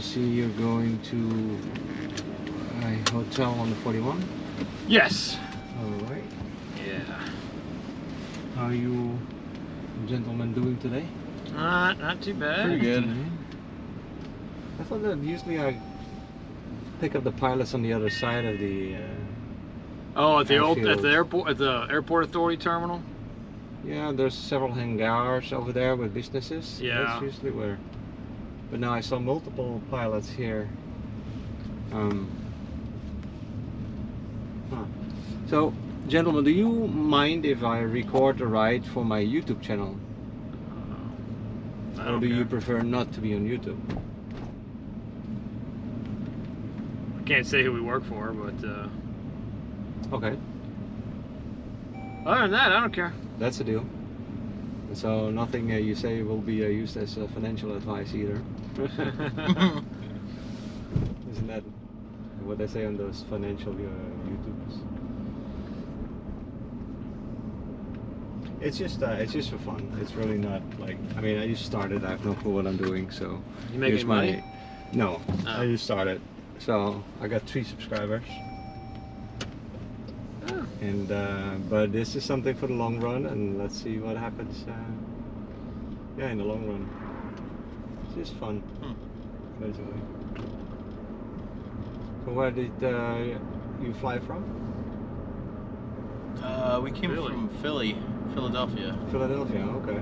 see you're going to a hotel on the 41. Yes. All right. Yeah. How are you gentlemen doing today? Not not too bad. Pretty good. I thought that usually I pick up the pilots on the other side of the. Uh, Oh, at the old at the airport at the airport authority terminal. yeah, there's several hangars over there with businesses. Yeah. That's usually where. But now I saw multiple pilots here. Um, huh. So, gentlemen, do you mind if I record the ride for my YouTube channel? I Or do you prefer not to be on YouTube? I can't say who we work for, but uh, Okay, other than that, I don't care. that's a deal. So nothing uh, you say will be uh, used as uh, financial advice either. Isn't that what they say on those financial uh, YouTubers? It's just uh, it's just for fun. It's really not like I mean I just started. I have no clue what I'm doing. So You making here's my- money? No, Oh. I just started. So I got three subscribers. And uh, but this is something for the long run, and let's see what happens. Uh, yeah, in the long run, it's just fun, Hmm. basically. So where did uh, you fly from? Uh, we came Philly. from Philly, Philadelphia. Philadelphia. Okay,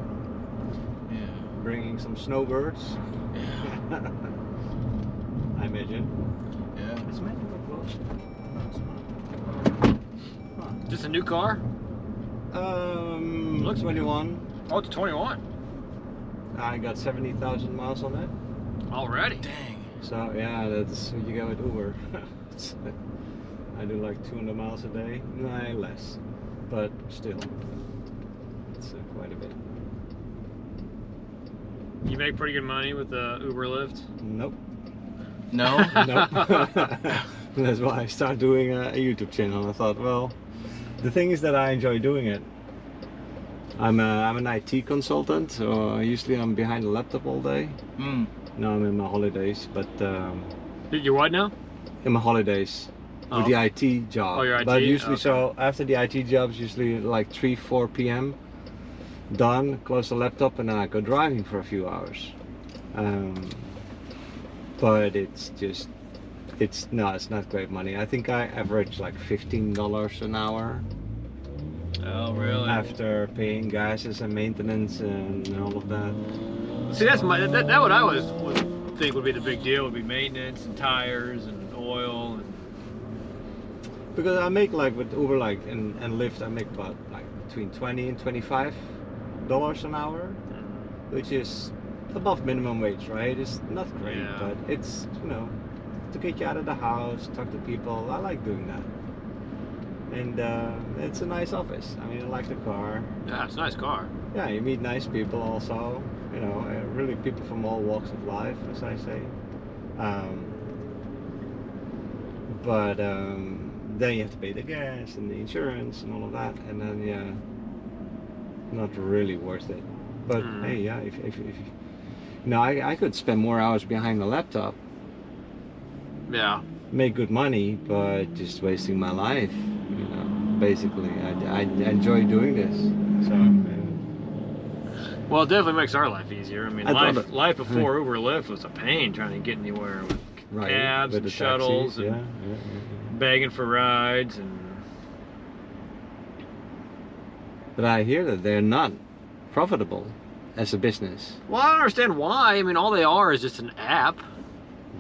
Yeah. bringing some snowbirds. Yeah. I imagine. Yeah. It's Is Matthew close? Just a new car? Um, Looks- 21. Oh, it's 21 I got 70,000 miles on it. already. Dang. So yeah, that's what you get with Uber. I do like 200 miles a day, no less, but still, it's uh, quite a bit. You make pretty good money with the Uber Lyft. Nope, No. nope. that's why I started doing a, a YouTube channel. I thought, well, the thing is that I enjoy doing it. I'm a, I'm an IT consultant, so usually I'm behind a laptop all day. mm. Now I'm in my holidays, but um, You what now? in my holidays with Oh. the IT job. Oh, your IT. But IT? usually, Okay. so after the IT job's usually like 3, 4 p.m. Done, close the laptop, and then I go driving for a few hours. Um, but it's just, it's no, it's not great money. I think I average like $15 an hour Oh, really? after paying gases and maintenance and all of that. See, that's my that, that what I was would think would be the big deal would be maintenance and tires and oil and Because I make like with Uber, like and, and Lyft, I make about like between 20 and 25 dollars an hour, mm. which is above minimum wage, right? It's not great, Yeah. but it's you know to get you out of the house, talk to people. I like doing that, and uh, it's a nice office. I mean, I like the car. yeah, it's a nice car. Yeah, you meet nice people also. You know, uh, really people from all walks of life, as I say. Um, but um, then you have to pay the gas and the insurance and all of that, and then yeah, not really worth it. But Mm. hey, yeah, if if, if no, I, I could spend more hours behind the laptop, Yeah. make good money, but just wasting my life. You know, basically, I, I enjoy doing this. So. Well, it definitely makes our life easier. I mean, I life it- life before Uber Lyft was a pain trying to get anywhere with Right, cabs and shuttles taxis, and yeah, yeah, yeah. begging for rides and But I hear that they're not profitable as a business, well, I don't understand why. I mean, all they are is just an app.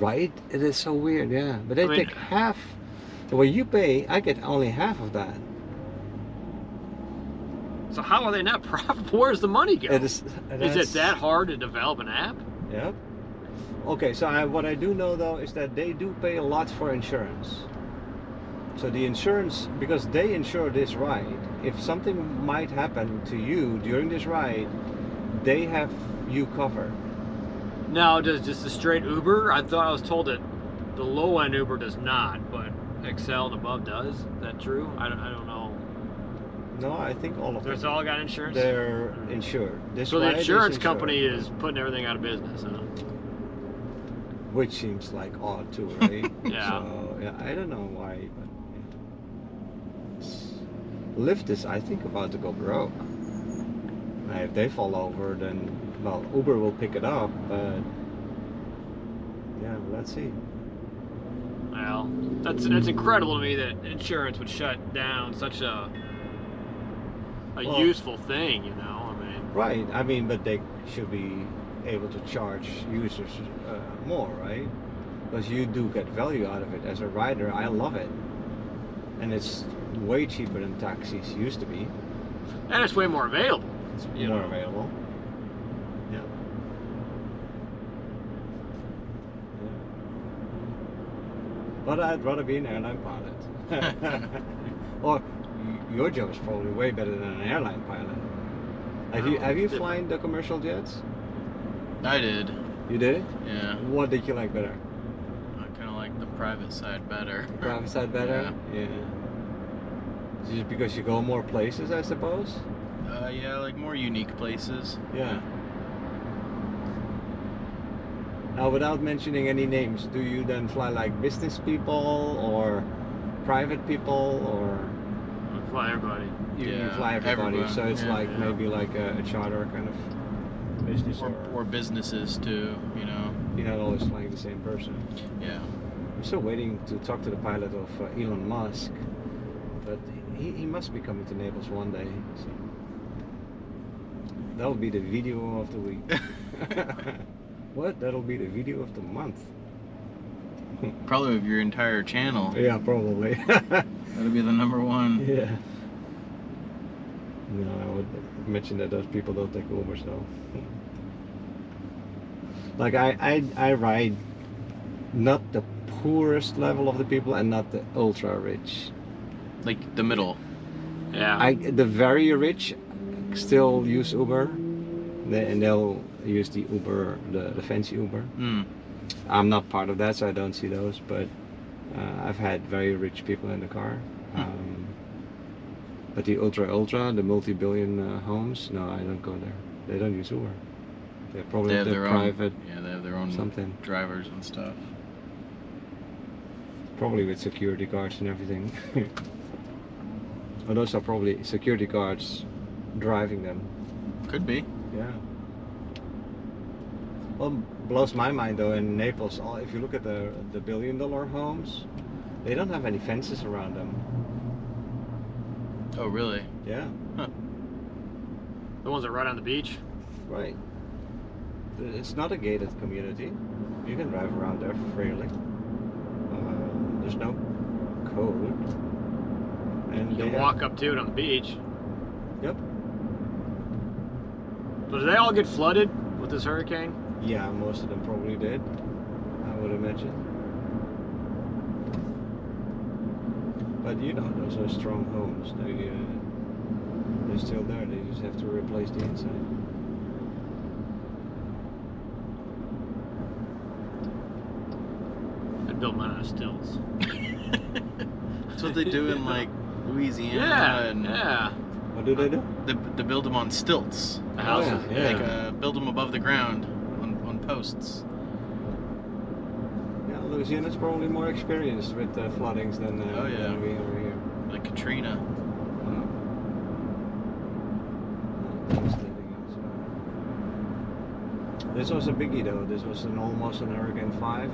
Right? It is so weird, yeah. But they I mean- take half. The way you pay, I get only half of that. So how are they not profitable? Where's the money go? It is. Is it that hard to develop an app? Yep. Okay, so I, what I do know though is that they do pay a lot for insurance. So the insurance, because they insure this ride, if something might happen to you during this ride, they have you covered. Now, does just a straight Uber? I thought I was told that the low end Uber does not, but XL and above does. Is that true? I don't, I don't know. No, I think all of them. There's them. all got insurance. They're mm-hmm. insured. This so the insurance insured. company is putting everything out of business. Huh? which seems like odd too, right? Yeah. So yeah, I don't know why, but yeah. It's- Lyft is, I think, about to go broke. Now, if they fall over, then well, Uber will pick it up, but yeah, let's see. Well, that's that's incredible to me that insurance would shut down such a a Well- useful thing. You know, I mean, Right. I mean, but they should be able to charge users uh, more, right? Because you do get value out of it. As a rider, I love it, and it's way cheaper than taxis used to be. and it's way more available. It's more know. available. Yeah. Yeah. But I'd rather be an airline pilot. or your job is probably way better than an airline pilot. Have you have you flown the commercial jets? I did. You did? Yeah. What did you like better? I kind of like the private side better. The Private side better? Yeah. Just because you go more places, I suppose. Uh, yeah, like more unique places. Yeah. Now, without mentioning any names, do you then fly like business people or private people, or Fly everybody. you, you Yeah, fly everybody? everyone, So it's yeah, like yeah. maybe like a, a charter kind of business, Or, or, or businesses too, you know. you're not always flying the same person. Yeah. I'm still waiting to talk to the pilot of uh, Elon Musk, but he, he must be coming to Naples one day. So that'll be the video of the week. what? That'll be the video of the month. Probably of your entire channel. Yeah, probably. That'll be the number one. yeah. No, I would mention that those people don't take Uber, so. Like I, I, I ride not the poorest level of the people and not the ultra rich. Like the middle. Yeah. I the very rich still use Uber, and they'll use the Uber, the, the fancy Uber. Mm. I'm not part of that, so I don't see those. But uh, I've had very rich people in the car. Um, but the ultra ultra, the multi-billion uh, homes, no, I don't go there. They don't use Uber. They're probably They have their private own. Yeah, they have their own something, drivers and stuff. probably with security guards and everything. oh, those are probably security guards driving them. Could be. Yeah. What blows my mind though in Naples, all- if you look at the the billion dollar homes, they don't have any fences around them. Oh, really? Yeah, the ones that ride on the beach. right. It's not a gated community. You can drive around there freely. Uh, there's no code. And You can have- walk up to it on the beach. Yep. So did they all get flooded with this hurricane? Yeah, most of them probably did. I would imagine. But you know, those are strong homes. They uh, they're still there. They just have to replace the inside. I built mine out of stilts. That's what they do in like Louisiana Yeah, and yeah. What do they do? They, they build them on stilts. The Oh, houses. yeah, Like uh, build them above the ground on. Yeah, Louisiana's probably more experienced with uh, floodings than, uh, Oh, yeah. than we over here. Like Katrina. Wow. This was a biggie though. This was an almost an Hurricane Five.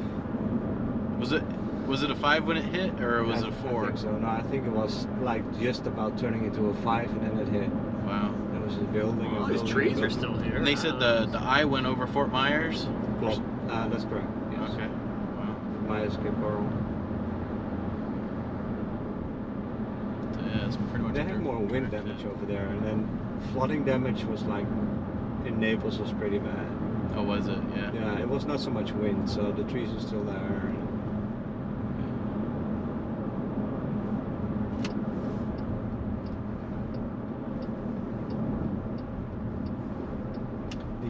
Was it was it a five when it hit or was I, it a I four? think so. No, I think it was like just about turning into a five, and then it hit. Wow. There was a building. All a these building, trees a are building. still here. And they said the the eye went over Fort Myers. Close. Uh, that's correct. Yes. Okay. Wow. Myers Cape Coral. Yeah, it's pretty much. They had more wind direct damage hit. over there, and then flooding damage was like in Naples was pretty bad. Oh, was it? Yeah. Yeah, it was not so much wind, so the trees are still there.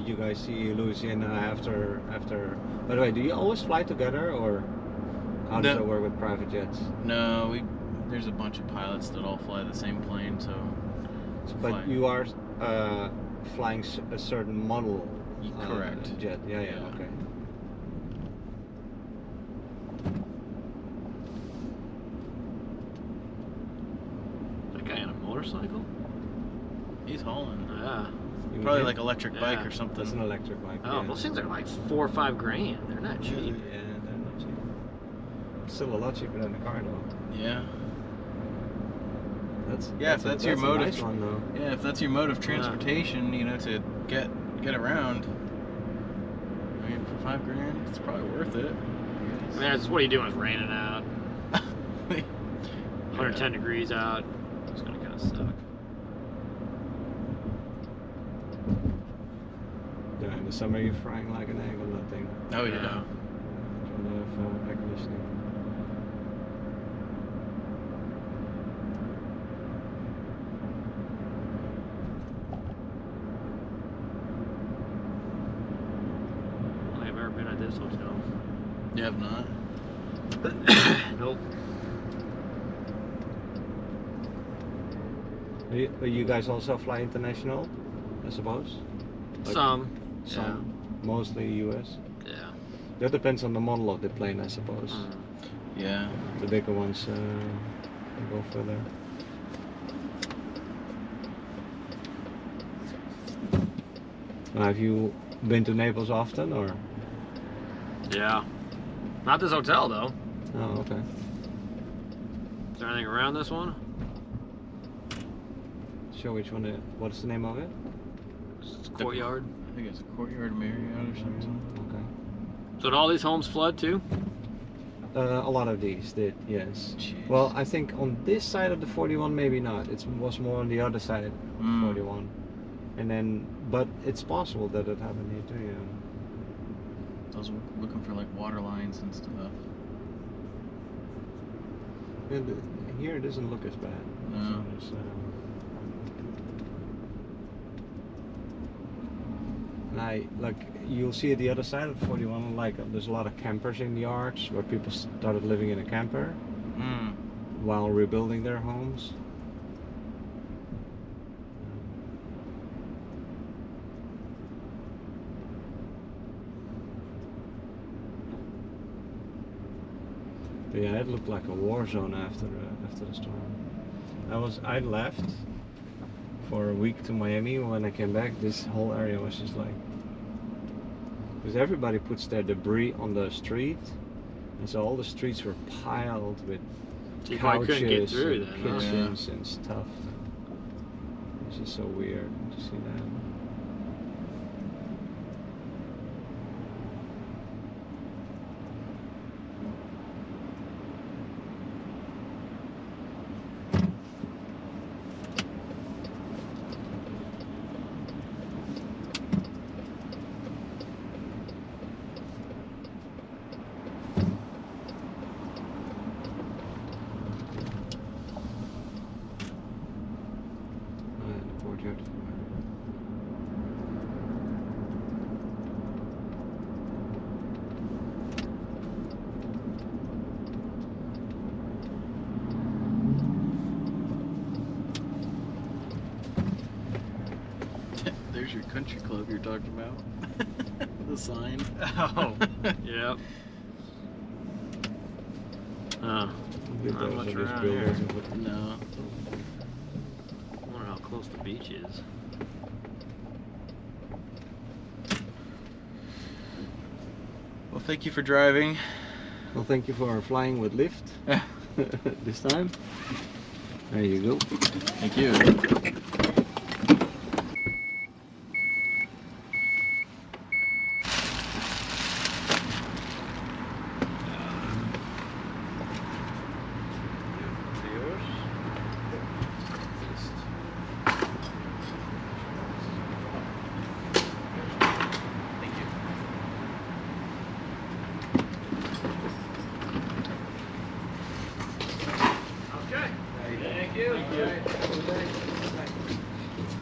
you guys see Louisiana uh, after after? By the way, do you always fly together or how does no. work with private jets? No, we there's a bunch of pilots that all fly the same plane, so. But you are uh, flying a certain model. Uh, correct. Uh, jet. Yeah, yeah. Yeah. Okay. That guy on a motorcycle. He's hauling. Yeah. You Probably like electric bike or something. That's an electric bike. Oh, yeah. those things are like four or five grand. They're not cheap. Yeah, they're not cheap. Still a lot cheaper than the car though. Yeah. That's Yeah, that's if a- that's your mode of nice tr- one though. Yeah, if that's your mode of transportation, you know, to get get around. I mean, for five grand, it's probably worth it. I mean, it's, what are you doing? It's raining out, 110 degrees out. It's gonna kind of suck. Yeah, in summer you're frying like an egg on that thing. Oh Yeah. yeah. From the uh, air conditioning. I've ever been at this hotel. You have not. nope. But you, but you guys also fly international, I suppose. Like Some. Some, mostly US. Yeah. Yeah. That depends on the model of the plane, I suppose. Mm. Yeah. The bigger ones uh, go further. Have you been to Naples often, or? Yeah. Not this hotel though. Oh, okay. Is there anything around this one? Show which one. It, what's the name of it? It's a courtyard. I think it's a courtyard Marriott or something. Okay. So did all these homes flood too? Uh, a lot of these did, yes. Jeez. Well, I think on this side of the 41, maybe not. It was more on the other side of Mm. 41. And then, but it's possible that it happened here too, yeah. I was looking for like water lines and stuff. Yeah, the, here it doesn't look as bad. No. So I like you'll see at the other side of 41, like there's a lot of campers in the arch where people started living in a camper Mm. while rebuilding their homes. But yeah, it looked like a war zone after uh, after the storm. I was I left for a week to Miami. When I came back, this whole area was just like because everybody puts their debris on the street, and so all the streets were piled with So you get couches through and then. huh? kitchens and stuff. It's just so weird to see that. Uh, the courtyard. There's your country club you're talking about. the sign. Oh, yeah. Oh, Not much around here. No. I wonder how close the beach is. Well, thank you for driving. Well, thank you for flying with Lyft Yeah. this time. There you go. Thank you.